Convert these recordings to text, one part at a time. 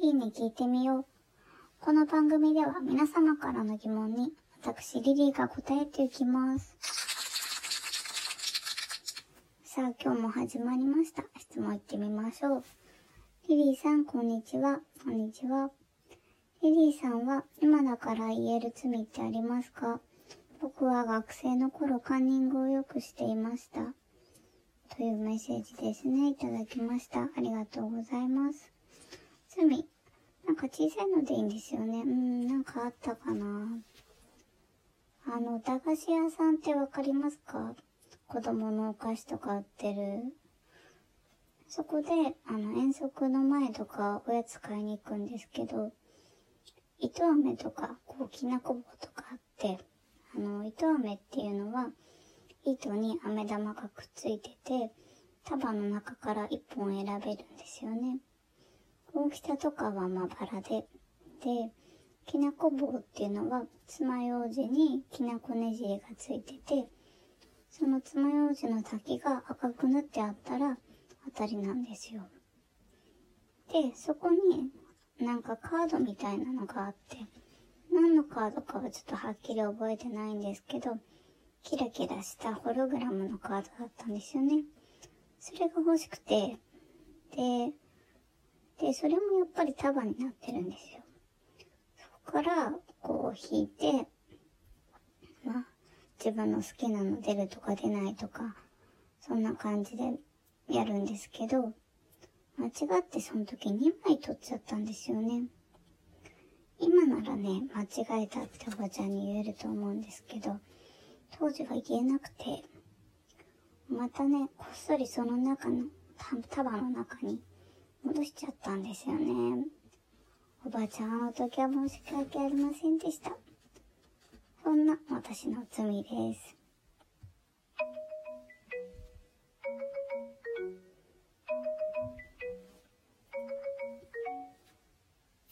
リーに聞いてみよう。この番組では皆様からの疑問に私リリーが答えていきます。さあ今日も始まりました。質問いってみましょう。リリーさん、こんにちは。こんにちは。リリーさんは今だから言える罪ってありますか？僕は学生の頃カンニングをよくしていました。というメッセージですね。いただきました。ありがとうございます。罪。なんか小さいのでいいんですよね。うん、なんかあったかな。あの、駄菓子屋さんってわかりますか？子供のお菓子とか売ってる。そこで、あの、遠足の前とかおやつ買いに行くんですけど、糸飴とか、こう、きなこ棒とかあって、あの、糸飴っていうのは、糸に飴玉がくっついてて、束の中から一本選べるんですよね。大きさとかはまばらで、で、きなこ棒っていうのは、爪楊枝にきなこねじりがついてて、その爪楊枝の先が赤く塗ってあったら当たりなんですよ。で、そこになんかカードみたいなのがあって、何のカードかはちょっとはっきり覚えてないんですけど、キラキラしたホログラムのカードだったんですよね。それが欲しくて、で、で、それもやっぱり束になってるんですよ。そこから、こう引いて、まあ、自分の好きなの出るとか出ないとか、そんな感じでやるんですけど、間違ってその時2枚取っちゃったんですよね。今ならね、間違えたっておばちゃんに言えると思うんですけど、当時は言えなくて、またね、こっそりその中の束の中に戻しちゃったんですよね。おばちゃん、あの時は申し訳ありませんでした。そんな私の罪です。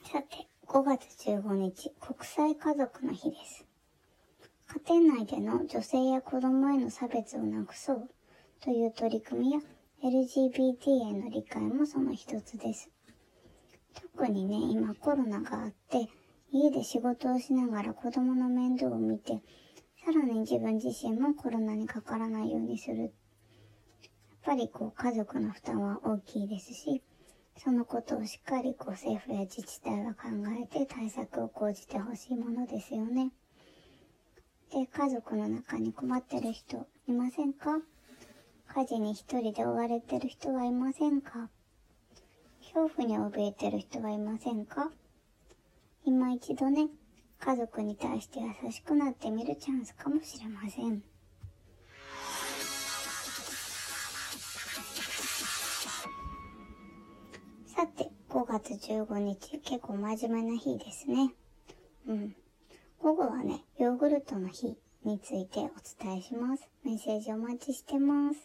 さて、5月15日、国際家族の日です。家庭内での女性や子供への差別をなくそうという取り組みや LGBT への理解もその一つです。特にね、今コロナがあって、家で仕事をしながら子供の面倒を見て、さらに自分自身もコロナにかからないようにする。やっぱりこう家族の負担は大きいですし、そのことをしっかりこう政府や自治体が考えて対策を講じてほしいものですよね。で、家族の中に困ってる人いませんか？家事に一人で追われてる人はいませんか？恐怖に怯えてる人はいませんか？今一度ね、家族に対して優しくなってみるチャンスかもしれません。さて、5月15日、結構真面目な日ですね。うん。午後はね、ヨーグルトの日についてお伝えします。メッセージお待ちしてます。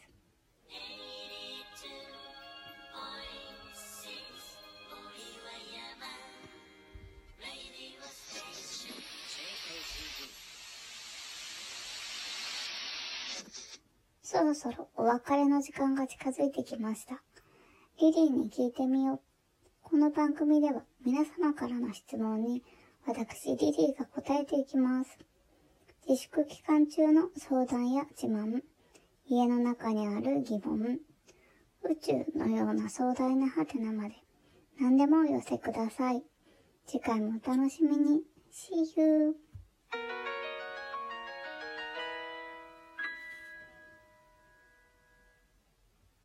そろそろお別れの時間が近づいてきました。リリーに聞いてみよう。この番組では皆様からの質問に私リリーが答えていきます。自粛期間中の相談や自慢、家の中にある疑問、宇宙のような壮大なハテナまで何でもお寄せください。次回もお楽しみに。See you!